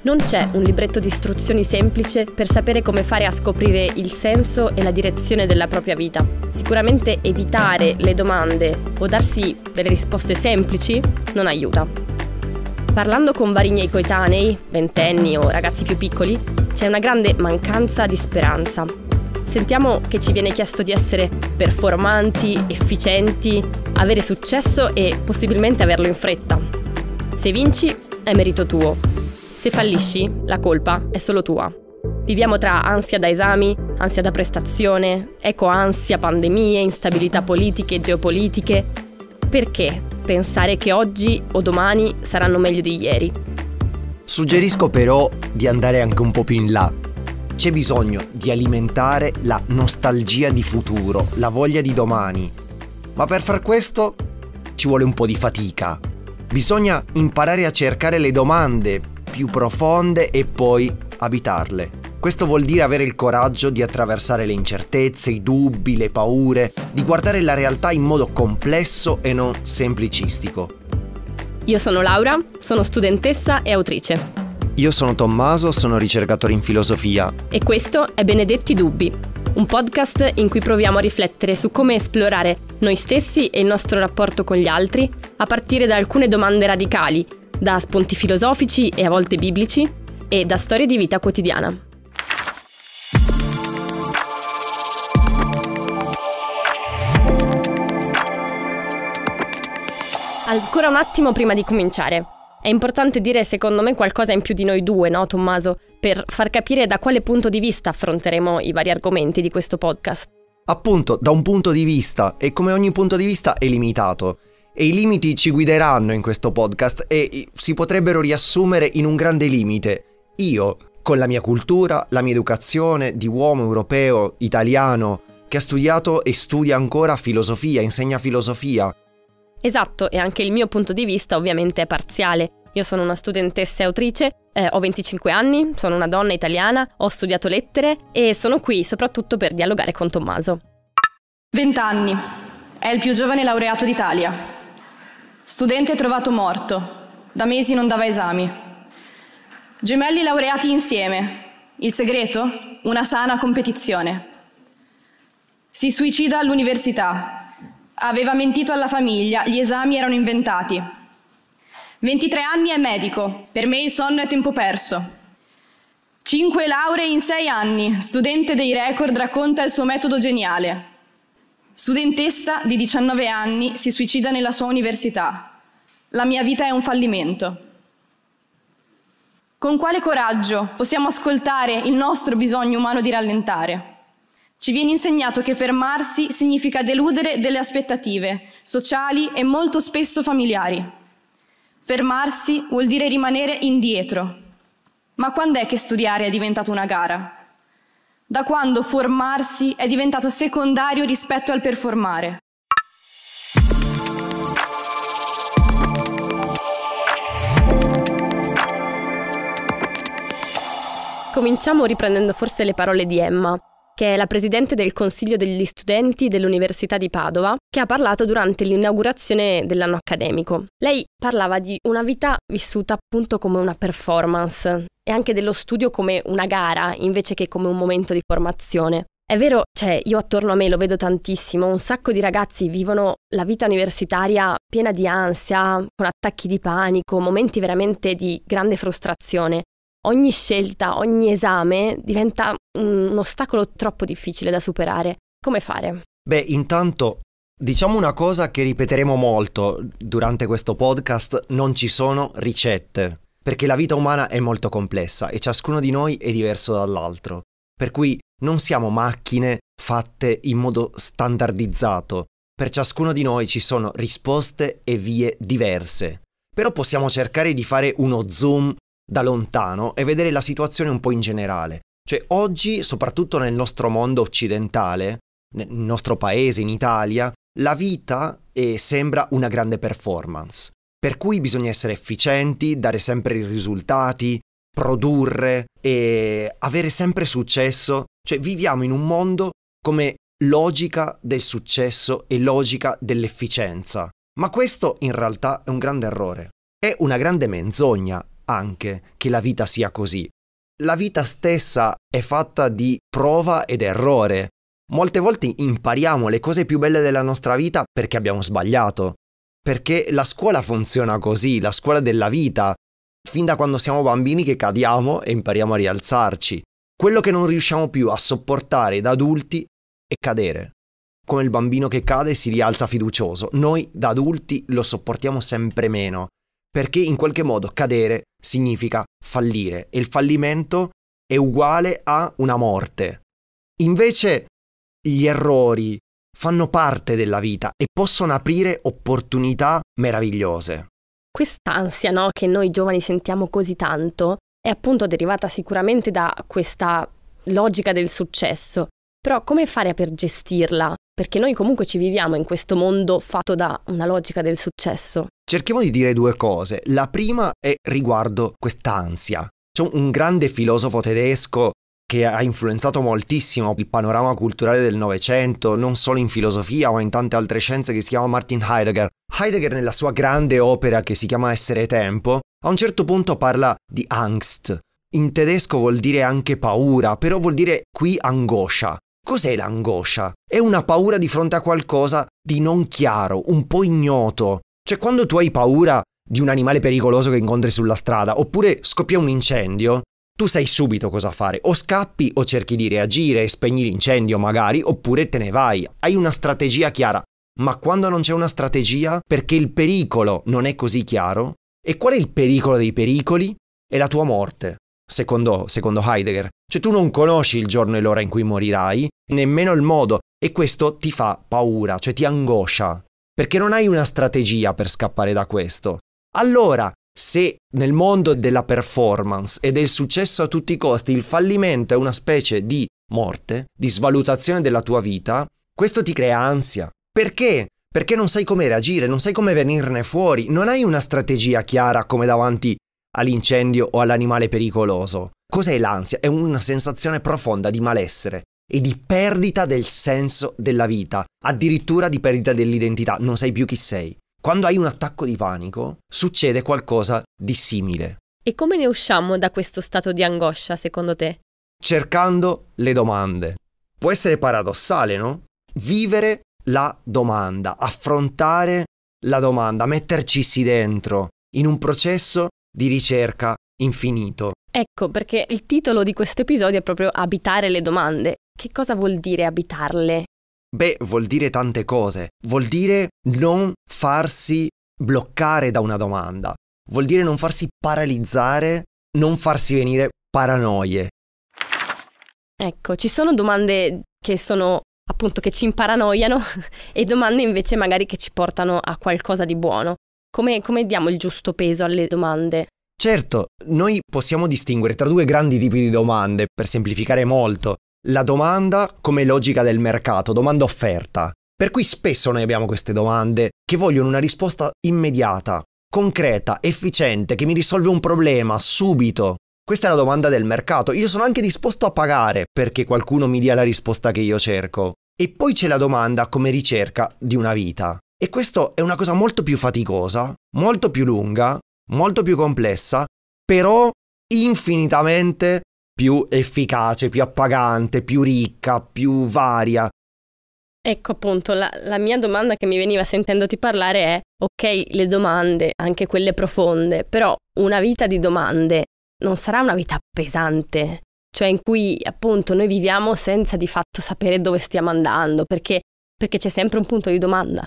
Non c'è un libretto di istruzioni semplice per sapere come fare a scoprire il senso e la direzione della propria vita. Sicuramente evitare le domande o darsi delle risposte semplici non aiuta. Parlando con vari miei coetanei, ventenni o ragazzi più piccoli, c'è una grande mancanza di speranza. Sentiamo che ci viene chiesto di essere performanti, efficienti, avere successo e possibilmente averlo in fretta. Se vinci, è merito tuo. Se fallisci, la colpa è solo tua. Viviamo tra ansia da esami, ansia da prestazione, eco-ansia, pandemie, instabilità politiche e geopolitiche. Perché pensare che oggi o domani saranno meglio di ieri? Suggerisco però di andare anche un po' più in là. C'è bisogno di alimentare la nostalgia di futuro, la voglia di domani. Ma per far questo ci vuole un po' di fatica. Bisogna imparare a cercare le domande più profonde e poi abitarle. Questo vuol dire avere il coraggio di attraversare le incertezze, i dubbi, le paure, di guardare la realtà in modo complesso e non semplicistico. Io sono Laura, sono studentessa e autrice. Io sono Tommaso, sono ricercatore in filosofia. E questo è Benedetti Dubbi, un podcast in cui proviamo a riflettere su come esplorare noi stessi e il nostro rapporto con gli altri, a partire da alcune domande radicali da spunti filosofici e a volte biblici e da storie di vita quotidiana. Ancora un attimo prima di cominciare. È importante dire secondo me qualcosa in più di noi due, no Tommaso? Per far capire da quale punto di vista affronteremo i vari argomenti di questo podcast. Appunto, da un punto di vista, e come ogni punto di vista è limitato e i limiti ci guideranno in questo podcast e si potrebbero riassumere in un grande limite. Io, con la mia cultura, la mia educazione di uomo europeo, italiano, che ha studiato e studia ancora filosofia, insegna filosofia. Esatto, e anche il mio punto di vista ovviamente è parziale. Io sono una studentessa e autrice, eh, ho 25 anni, sono una donna italiana, ho studiato lettere e sono qui soprattutto per dialogare con Tommaso. 20 anni. È il più giovane laureato d'Italia. Studente trovato morto. Da mesi non dava esami. Gemelli laureati insieme. Il segreto? Una sana competizione. Si suicida all'università. Aveva mentito alla famiglia, gli esami erano inventati. 23 anni è medico, per me il sonno è tempo perso. Cinque lauree in sei anni, studente dei record racconta il suo metodo geniale. Studentessa di 19 anni si suicida nella sua università. La mia vita è un fallimento. Con quale coraggio possiamo ascoltare il nostro bisogno umano di rallentare? Ci viene insegnato che fermarsi significa deludere delle aspettative sociali e molto spesso familiari. Fermarsi vuol dire rimanere indietro. Ma quando è che studiare è diventato una gara? Da quando formarsi è diventato secondario rispetto al performare. Cominciamo riprendendo forse le parole di Emma, che è la presidente del Consiglio degli studenti dell'Università di Padova, che ha parlato durante l'inaugurazione dell'anno accademico. Lei parlava di una vita vissuta appunto come una performance e anche dello studio come una gara invece che come un momento di formazione. È vero, cioè, io attorno a me lo vedo tantissimo, un sacco di ragazzi vivono la vita universitaria piena di ansia, con attacchi di panico, momenti veramente di grande frustrazione ogni scelta, ogni esame diventa un, ostacolo troppo difficile da superare. Come fare? Beh, intanto Diciamo una cosa che ripeteremo molto durante questo podcast, non ci sono ricette, perché la vita umana è molto complessa e ciascuno di noi è diverso dall'altro. Per cui non siamo macchine fatte in modo standardizzato. Per ciascuno di noi ci sono risposte e vie diverse. Però possiamo cercare di fare uno zoom da lontano e vedere la situazione un po' in generale. Cioè oggi, soprattutto nel nostro mondo occidentale, nel nostro paese, in Italia, la vita è, sembra una grande performance. Per cui bisogna essere efficienti, dare sempre i risultati, produrre e avere sempre successo. Cioè viviamo in un mondo come logica del successo e logica dell'efficienza. Ma questo in realtà è un grande errore. È una grande menzogna anche che la vita sia così. La vita stessa è fatta di prova ed errore. Molte volte impariamo le cose più belle della nostra vita perché abbiamo sbagliato. Perché la scuola funziona così, la scuola della vita. Fin da quando siamo bambini che cadiamo e impariamo a rialzarci. Quello che non riusciamo più a sopportare da adulti è cadere. Come il bambino che cade si rialza fiducioso. Noi da adulti lo sopportiamo sempre meno perché in qualche modo cadere significa fallire e il fallimento è uguale a una morte. Invece gli errori fanno parte della vita e possono aprire opportunità meravigliose. Quest'ansia no, che noi giovani sentiamo così tanto è appunto derivata sicuramente da questa logica del successo. Però come fare per gestirla? Perché noi comunque ci viviamo in questo mondo fatto da una logica del successo. Cerchiamo di dire due cose. La prima è riguardo quest'ansia. C'è un grande filosofo tedesco che ha influenzato moltissimo il panorama culturale del Novecento, non solo in filosofia ma in tante altre scienze, che si chiama Martin Heidegger. Heidegger nella sua grande opera che si chiama Essere Tempo, a un certo punto parla di angst. In tedesco vuol dire anche paura, però vuol dire qui angoscia. Cos'è l'angoscia? È una paura di fronte a qualcosa di non chiaro, un po' ignoto, cioè, quando tu hai paura di un animale pericoloso che incontri sulla strada, oppure scoppia un incendio, tu sai subito cosa fare. O scappi o cerchi di reagire spegni l'incendio magari, oppure te ne vai. Hai una strategia chiara. Ma quando non c'è una strategia, perché il pericolo non è così chiaro, e qual è il pericolo dei pericoli? È la tua morte, secondo, secondo Heidegger. Cioè tu non conosci il giorno e l'ora in cui morirai, nemmeno il modo, e questo ti fa paura, cioè ti angoscia perché non hai una strategia per scappare da questo. Allora, se nel mondo della performance e del successo a tutti i costi il fallimento è una specie di morte, di svalutazione della tua vita, questo ti crea ansia. Perché? Perché non sai come reagire, non sai come venirne fuori, non hai una strategia chiara come davanti all'incendio o all'animale pericoloso. Cos'è l'ansia? È una sensazione profonda di malessere, e di perdita del senso della vita, addirittura di perdita dell'identità, non sai più chi sei. Quando hai un attacco di panico, succede qualcosa di simile. E come ne usciamo da questo stato di angoscia, secondo te? Cercando le domande. Può essere paradossale, no? Vivere la domanda, affrontare la domanda, mettercisi dentro in un processo di ricerca infinito. Ecco, perché il titolo di questo episodio è proprio Abitare le domande. Che cosa vuol dire abitarle? Beh, vuol dire tante cose. Vuol dire non farsi bloccare da una domanda. Vuol dire non farsi paralizzare, non farsi venire paranoie. Ecco, ci sono domande che sono appunto che ci imparanoiano e domande invece magari che ci portano a qualcosa di buono. Come, come diamo il giusto peso alle domande? Certo, noi possiamo distinguere tra due grandi tipi di domande, per semplificare molto la domanda come logica del mercato, domanda offerta. Per cui spesso noi abbiamo queste domande che vogliono una risposta immediata, concreta, efficiente, che mi risolve un problema subito. Questa è la domanda del mercato. Io sono anche disposto a pagare perché qualcuno mi dia la risposta che io cerco. E poi c'è la domanda come ricerca di una vita. E questo è una cosa molto più faticosa, molto più lunga, molto più complessa, però infinitamente più efficace, più appagante, più ricca, più varia. Ecco appunto, la, la, mia domanda che mi veniva sentendoti parlare è, ok, le domande, anche quelle profonde, però una vita di domande non sarà una vita pesante, cioè in cui appunto noi viviamo senza di fatto sapere dove stiamo andando, perché, perché c'è sempre un punto di domanda.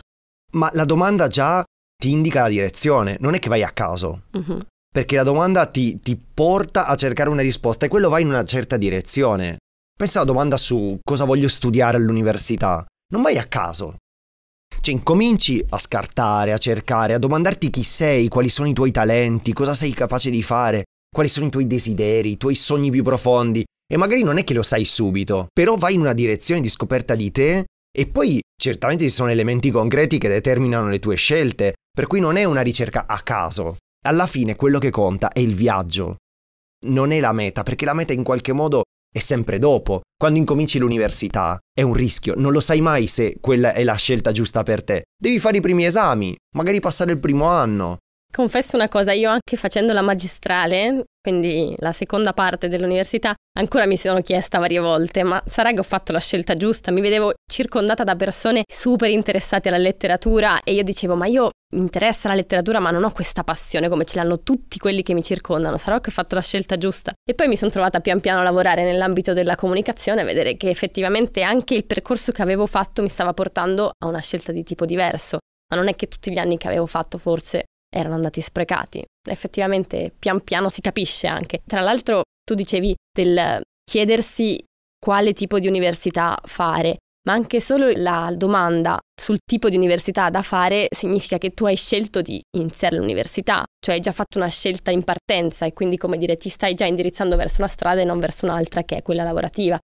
Ma la domanda già ti indica la direzione, non è che vai a caso. Uh-huh perché la domanda ti, ti, porta a cercare una risposta e quello va in una certa direzione. Pensa alla domanda su cosa voglio studiare all'università. Non vai a caso. Cioè, incominci a scartare, a cercare, a domandarti chi sei, quali sono i tuoi talenti, cosa sei capace di fare, quali sono i tuoi desideri, i tuoi sogni più profondi. E magari non è che lo sai subito, però vai in una direzione di scoperta di te e poi certamente ci sono elementi concreti che determinano le tue scelte, per cui non è una ricerca a caso, alla fine quello che conta è il viaggio, non è la meta, perché la meta in qualche modo è sempre dopo. Quando incominci l'università è un rischio, non lo sai mai se quella è la scelta giusta per te. Devi fare i primi esami, magari passare il primo anno, Confesso una cosa, io anche facendo la magistrale, quindi la seconda parte dell'università, ancora mi sono chiesta varie volte, ma sarà che ho fatto la scelta giusta? Mi vedevo circondata da persone super interessate alla letteratura e io dicevo, ma io mi interessa la letteratura, ma non ho questa passione come ce l'hanno tutti quelli che mi circondano, sarò che ho fatto la scelta giusta? E poi mi sono trovata pian piano a lavorare nell'ambito della comunicazione, a vedere che effettivamente anche il percorso che avevo fatto mi stava portando a una scelta di tipo diverso. Ma non è che tutti gli anni che avevo fatto forse erano andati sprecati. Effettivamente pian piano si capisce anche. Tra l'altro tu dicevi del chiedersi quale tipo di università fare, ma anche solo la domanda sul tipo di università da fare significa che tu hai scelto di iniziare l'università, cioè hai già fatto una scelta in partenza e quindi come dire ti stai già indirizzando verso una strada e non verso un'altra che è quella lavorativa.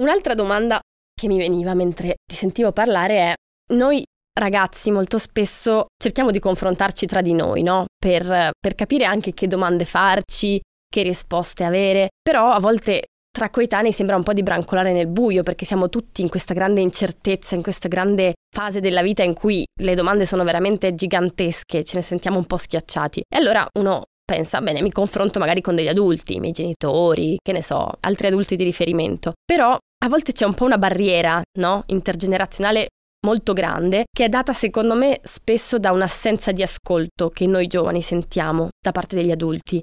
Un'altra domanda che mi veniva mentre ti sentivo parlare è noi ragazzi molto spesso cerchiamo di confrontarci tra di noi, no? Per, per, capire anche che domande farci, che risposte avere, però a volte tra coetanei sembra un po' di brancolare nel buio perché siamo tutti in questa grande incertezza, in questa grande fase della vita in cui le domande sono veramente gigantesche, ce ne sentiamo un po' schiacciati. E allora uno pensa, bene, mi confronto magari con degli adulti, i miei genitori, che ne so, altri adulti di riferimento, però a volte c'è un po' una barriera, no? Intergenerazionale molto grande che è data secondo me spesso da un'assenza di ascolto che noi giovani sentiamo da parte degli adulti.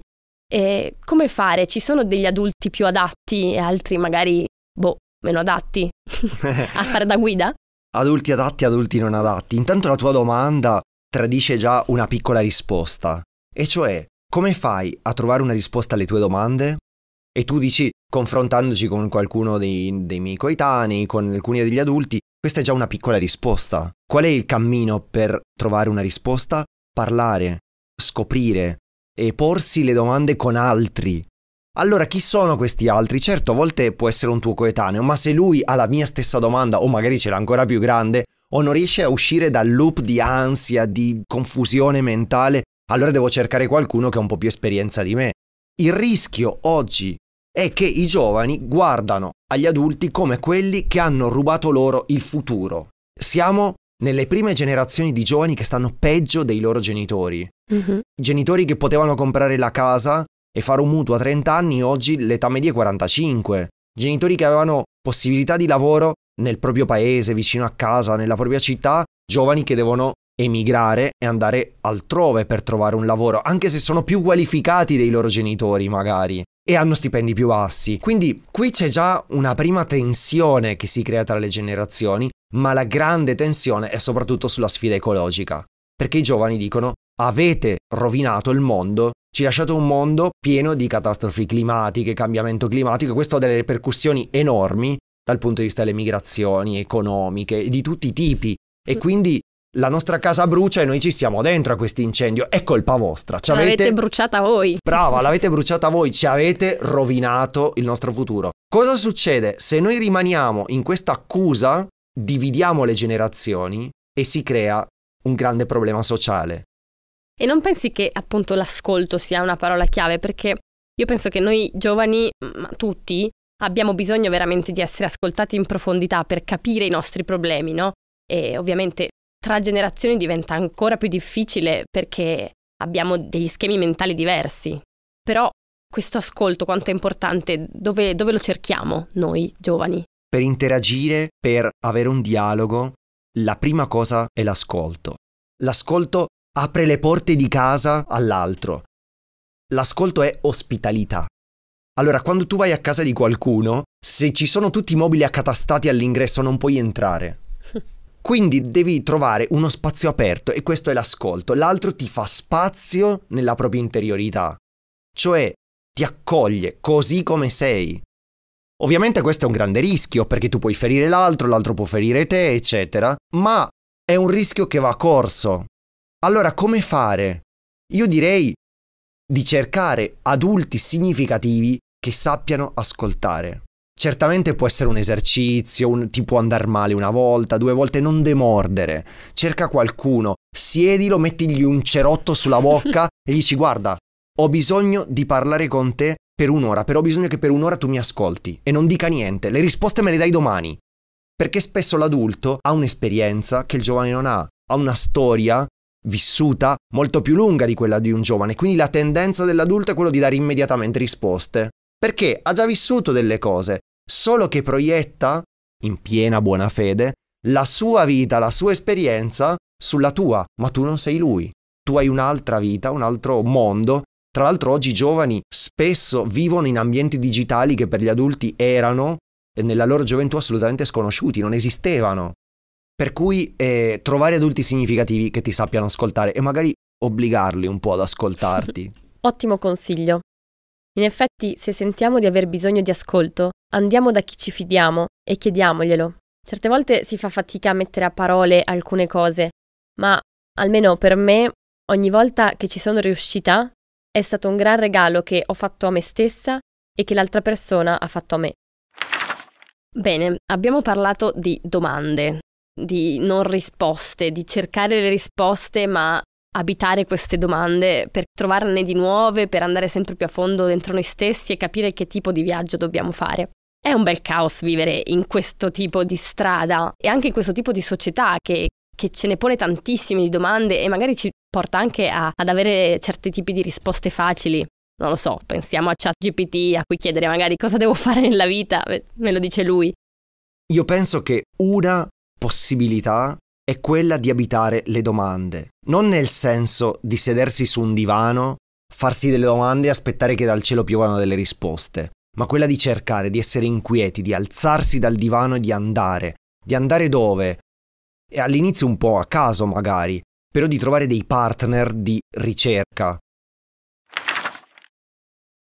E come fare? Ci sono degli adulti più adatti e altri magari, boh, meno adatti a fare da guida? Adulti adatti, adulti non adatti. Intanto la tua domanda tradisce già una piccola risposta, e cioè come fai a trovare una risposta alle tue domande? E tu dici, confrontandoci con qualcuno dei, dei miei coetanei, con alcuni degli adulti, questa è già una piccola risposta. Qual è il cammino per trovare una risposta? Parlare, scoprire e porsi le domande con altri. Allora, chi sono questi altri? Certo, a volte può essere un tuo coetaneo, ma se lui ha la mia stessa domanda, o magari ce l'ha ancora più grande, o non riesce a uscire dal loop di ansia, di confusione mentale, allora devo cercare qualcuno che ha un po' più esperienza di me. Il rischio oggi è che i giovani guardano agli adulti come quelli che hanno rubato loro il futuro. Siamo nelle prime generazioni di giovani che stanno peggio dei loro genitori. Mm-hmm. Genitori che potevano comprare la casa e fare un mutuo a 30 anni, oggi l'età media è 45. Genitori che avevano possibilità di lavoro nel proprio paese, vicino a casa, nella propria città, giovani che devono emigrare e andare altrove per trovare un lavoro, anche se sono più qualificati dei loro genitori magari e hanno stipendi più bassi. Quindi qui c'è già una prima tensione che si crea tra le generazioni, ma la grande tensione è soprattutto sulla sfida ecologica. Perché i giovani dicono avete rovinato il mondo, ci lasciate un mondo pieno di catastrofi climatiche, cambiamento climatico, questo ha delle ripercussioni enormi dal punto di vista delle migrazioni economiche, di tutti i tipi. E quindi la nostra casa brucia e noi ci siamo dentro a questo incendio. È colpa vostra. Ci avete... L'avete bruciata voi. Brava, l'avete bruciata voi. Ci avete rovinato il nostro futuro. Cosa succede? Se noi rimaniamo in questa accusa, dividiamo le generazioni e si crea un grande problema sociale. E non pensi che appunto l'ascolto sia una parola chiave? Perché io penso che noi giovani, ma tutti, abbiamo bisogno veramente di essere ascoltati in profondità per capire i nostri problemi, no? E ovviamente tra generazioni diventa ancora più difficile perché abbiamo degli schemi mentali diversi. Però questo ascolto quanto è importante, dove, dove lo cerchiamo noi giovani? Per interagire, per avere un dialogo, la prima cosa è l'ascolto. L'ascolto apre le porte di casa all'altro. L'ascolto è ospitalità. Allora, quando tu vai a casa di qualcuno, se ci sono tutti i mobili accatastati all'ingresso non puoi entrare. Quindi devi trovare uno spazio aperto e questo è l'ascolto. L'altro ti fa spazio nella propria interiorità, cioè ti accoglie così come sei. Ovviamente questo è un grande rischio perché tu puoi ferire l'altro, l'altro può ferire te, eccetera, ma è un rischio che va corso. Allora come fare? Io direi di cercare adulti significativi che sappiano ascoltare. Certamente può essere un esercizio, un, ti può andare male una volta, due volte, non demordere. Cerca qualcuno, siedilo, mettigli un cerotto sulla bocca e gli dici guarda, ho bisogno di parlare con te per un'ora, però ho bisogno che per un'ora tu mi ascolti e non dica niente, le risposte me le dai domani. Perché spesso l'adulto ha un'esperienza che il giovane non ha, ha una storia vissuta molto più lunga di quella di un giovane, quindi la tendenza dell'adulto è quello di dare immediatamente risposte, perché ha già vissuto delle cose, solo che proietta, in piena buona fede, la sua vita, la sua esperienza sulla tua, ma tu non sei lui. Tu hai un'altra vita, un altro mondo. Tra l'altro oggi i giovani spesso vivono in ambienti digitali che per gli adulti erano nella loro gioventù assolutamente sconosciuti, non esistevano. Per cui eh, trovare adulti significativi che ti sappiano ascoltare e magari obbligarli un po' ad ascoltarti. Ottimo consiglio. In effetti, se sentiamo di aver bisogno di ascolto, andiamo da chi ci fidiamo e chiediamoglielo. Certe volte si fa fatica a mettere a parole alcune cose, ma almeno per me, ogni volta che ci sono riuscita, è stato un gran regalo che ho fatto a me stessa e che l'altra persona ha fatto a me. Bene, abbiamo parlato di domande, di non risposte, di cercare le risposte ma abitare queste domande per trovarne di nuove, per andare sempre più a fondo dentro noi stessi e capire che tipo di viaggio dobbiamo fare. È un bel caos vivere in questo tipo di strada e anche in questo tipo di società che, che ce ne pone tantissime di domande e magari ci porta anche a, ad avere certi tipi di risposte facili. Non lo so, pensiamo a ChatGPT a cui chiedere magari cosa devo fare nella vita, me lo dice lui. Io penso che una possibilità è quella di abitare le domande, non nel senso di sedersi su un divano, farsi delle domande e aspettare che dal cielo piovano delle risposte, ma quella di cercare di essere inquieti, di alzarsi dal divano e di andare. Di andare dove? E all'inizio un po' a caso magari, però di trovare dei partner di ricerca.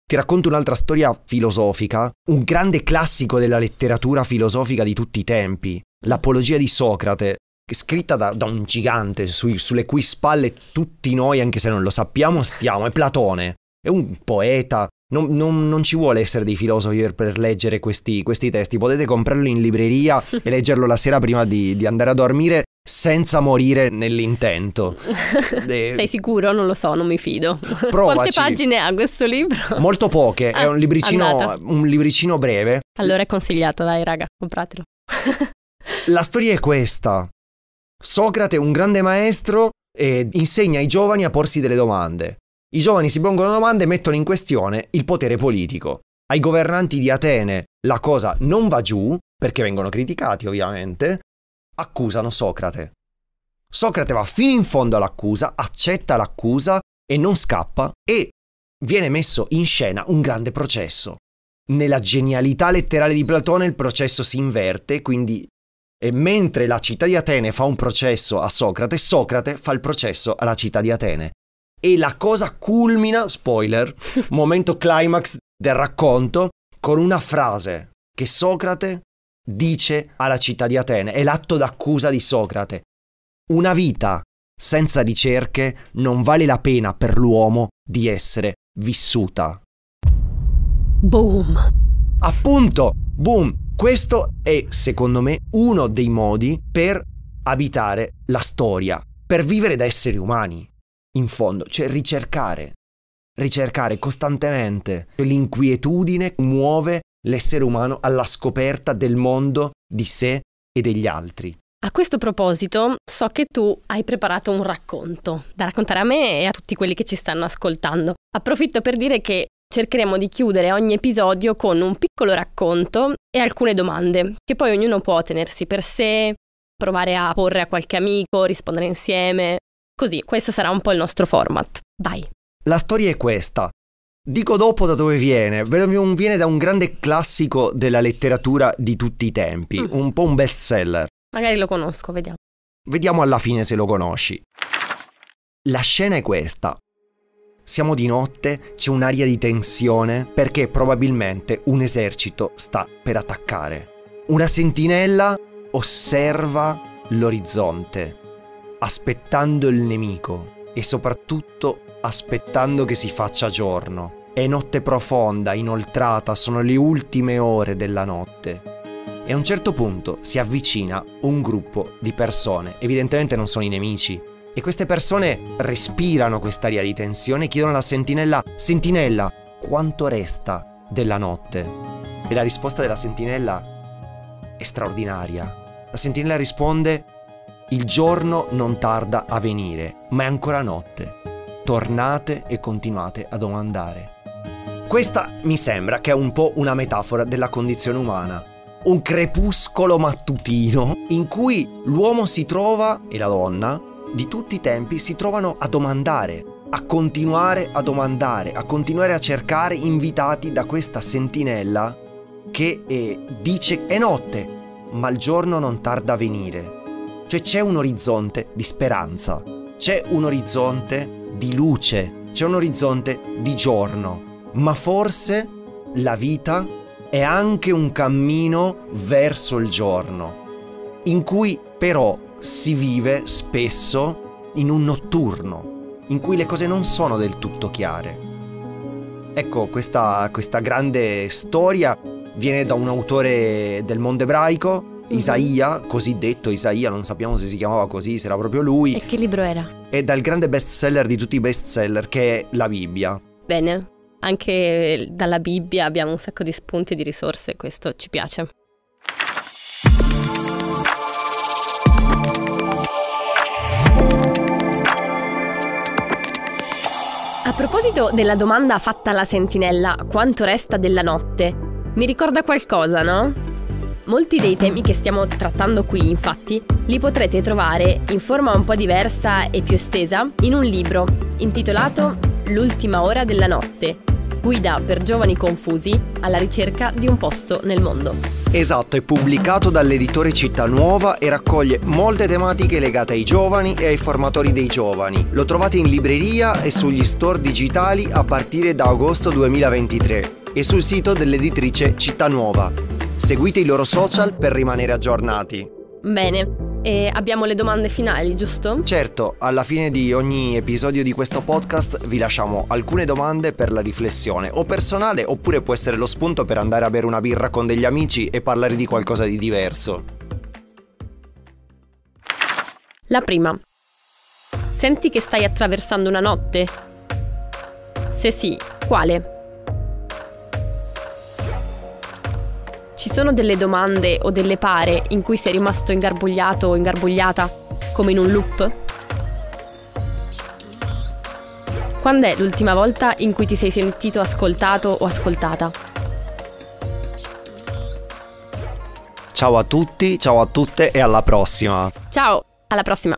Ti racconto un'altra storia filosofica, un grande classico della letteratura filosofica di tutti i tempi, l'Apologia di Socrate, scritta da, da un gigante su, sulle cui spalle tutti noi, anche se non lo sappiamo, stiamo, è Platone. È un poeta, non, non, non, ci vuole essere dei filosofi per, leggere questi, questi, testi, potete comprarlo in libreria e leggerlo la sera prima di, di andare a dormire senza morire nell'intento. Sei sicuro? Non lo so, non mi fido. Provaci. Quante pagine ha questo libro? Molto poche, ah, è un libricino, un libricino breve. Allora è consigliato, dai raga, compratelo. La storia è questa. Socrate, un grande maestro, eh, insegna ai giovani a porsi delle domande. I giovani si pongono domande e mettono in questione il potere politico. Ai governanti di Atene la cosa non va giù, perché vengono criticati ovviamente, accusano Socrate. Socrate va fino in fondo all'accusa, accetta l'accusa e non scappa e viene messo in scena un grande processo. Nella genialità letterale di Platone il processo si inverte, quindi e mentre la città di Atene fa un processo a Socrate, Socrate fa il processo alla città di Atene. E la cosa culmina, spoiler, momento climax del racconto, con una frase che Socrate dice alla città di Atene. È l'atto d'accusa di Socrate. Una vita senza ricerche non vale la pena per l'uomo di essere vissuta. Boom. Appunto, boom. Questo è, secondo me, uno dei modi per abitare la storia, per vivere da esseri umani, in fondo, cioè ricercare, ricercare costantemente. L'inquietudine muove l'essere umano alla scoperta del mondo, di sé e degli altri. A questo proposito, so che tu hai preparato un racconto da raccontare a me e a tutti quelli che ci stanno ascoltando. Approfitto per dire che cercheremo di chiudere ogni episodio con un piccolo racconto e alcune domande che poi ognuno può tenersi per sé, provare a porre a qualche amico, rispondere insieme. Così, questo sarà un po' il nostro format. Vai. La storia è questa. Dico dopo da dove viene. Viene da un grande classico della letteratura di tutti i tempi, mm. un po' un best seller. Magari lo conosco, vediamo. Vediamo alla fine se lo conosci. La scena è questa. Siamo di notte, c'è un'aria di tensione perché probabilmente un esercito sta per attaccare. Una sentinella osserva l'orizzonte, aspettando il nemico e soprattutto aspettando che si faccia giorno. È notte profonda, inoltrata, sono le ultime ore della notte. E a un certo punto si avvicina un gruppo di persone, evidentemente non sono i nemici, e queste persone respirano quest'aria di tensione e chiedono alla sentinella, sentinella, quanto resta della notte? E la risposta della sentinella è straordinaria. La sentinella risponde, Il giorno non tarda a venire, ma è ancora notte. Tornate e continuate a domandare. Questa mi sembra che è un po' una metafora della condizione umana. Un crepuscolo mattutino in cui l'uomo si trova e la donna di tutti i tempi si trovano a domandare, a continuare a domandare, a continuare a cercare invitati da questa sentinella che eh, dice è notte, ma il giorno non tarda a venire. Cioè c'è un orizzonte di speranza, c'è un orizzonte di luce, c'è un orizzonte di giorno, ma forse la vita è anche un cammino verso il giorno, in cui però si vive spesso in un notturno, in cui le cose non sono del tutto chiare. Ecco, questa, questa grande storia viene da un autore del mondo ebraico. Isaia, cosiddetto Isaia, non sappiamo se si chiamava così, se era proprio lui. E che libro era? È dal grande bestseller di tutti i bestseller che è la Bibbia. Bene, anche dalla Bibbia abbiamo un sacco di spunti e di risorse, questo ci piace. A proposito della domanda fatta alla sentinella, quanto resta della notte? Mi ricorda qualcosa, no? Molti dei temi che stiamo trattando qui, infatti, li potrete trovare in forma un po' diversa e più estesa in un libro intitolato L'ultima ora della notte, guida per giovani confusi alla ricerca di un posto nel mondo. Esatto, è pubblicato dall'editore Città Nuova e raccoglie molte tematiche legate ai giovani e ai formatori dei giovani. Lo trovate in libreria e sugli store digitali a partire da agosto 2023 e sul sito dell'editrice Città Nuova. Seguite i loro social per rimanere aggiornati. Bene, e abbiamo le domande finali, giusto? Certo, alla fine di ogni episodio di questo podcast vi lasciamo alcune domande per la riflessione, o personale oppure può essere lo spunto per andare a bere una birra con degli amici e parlare di qualcosa di diverso. La prima. Senti che stai attraversando una notte? Se sì, quale? Ci sono delle domande o delle pare in cui sei rimasto ingarbugliato o ingarbugliata, come in un loop? Quando è l'ultima volta in cui ti sei sentito ascoltato o ascoltata? Ciao a tutti, ciao a tutte e alla prossima. Ciao, alla prossima.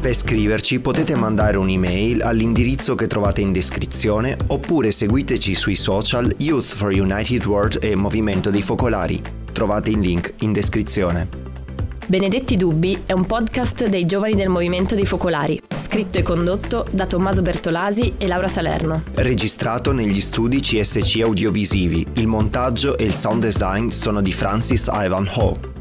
Per scriverci potete mandare un'email all'indirizzo che trovate in descrizione oppure seguiteci sui social Youth for United World e Movimento dei Focolari. Trovate il link in descrizione. Benedetti Dubbi è un podcast dei giovani del Movimento dei Focolari, scritto e condotto da Tommaso Bertolasi e Laura Salerno. Registrato negli studi CSC Audiovisivi. Il montaggio e il sound design sono di Francis Ivan Ho.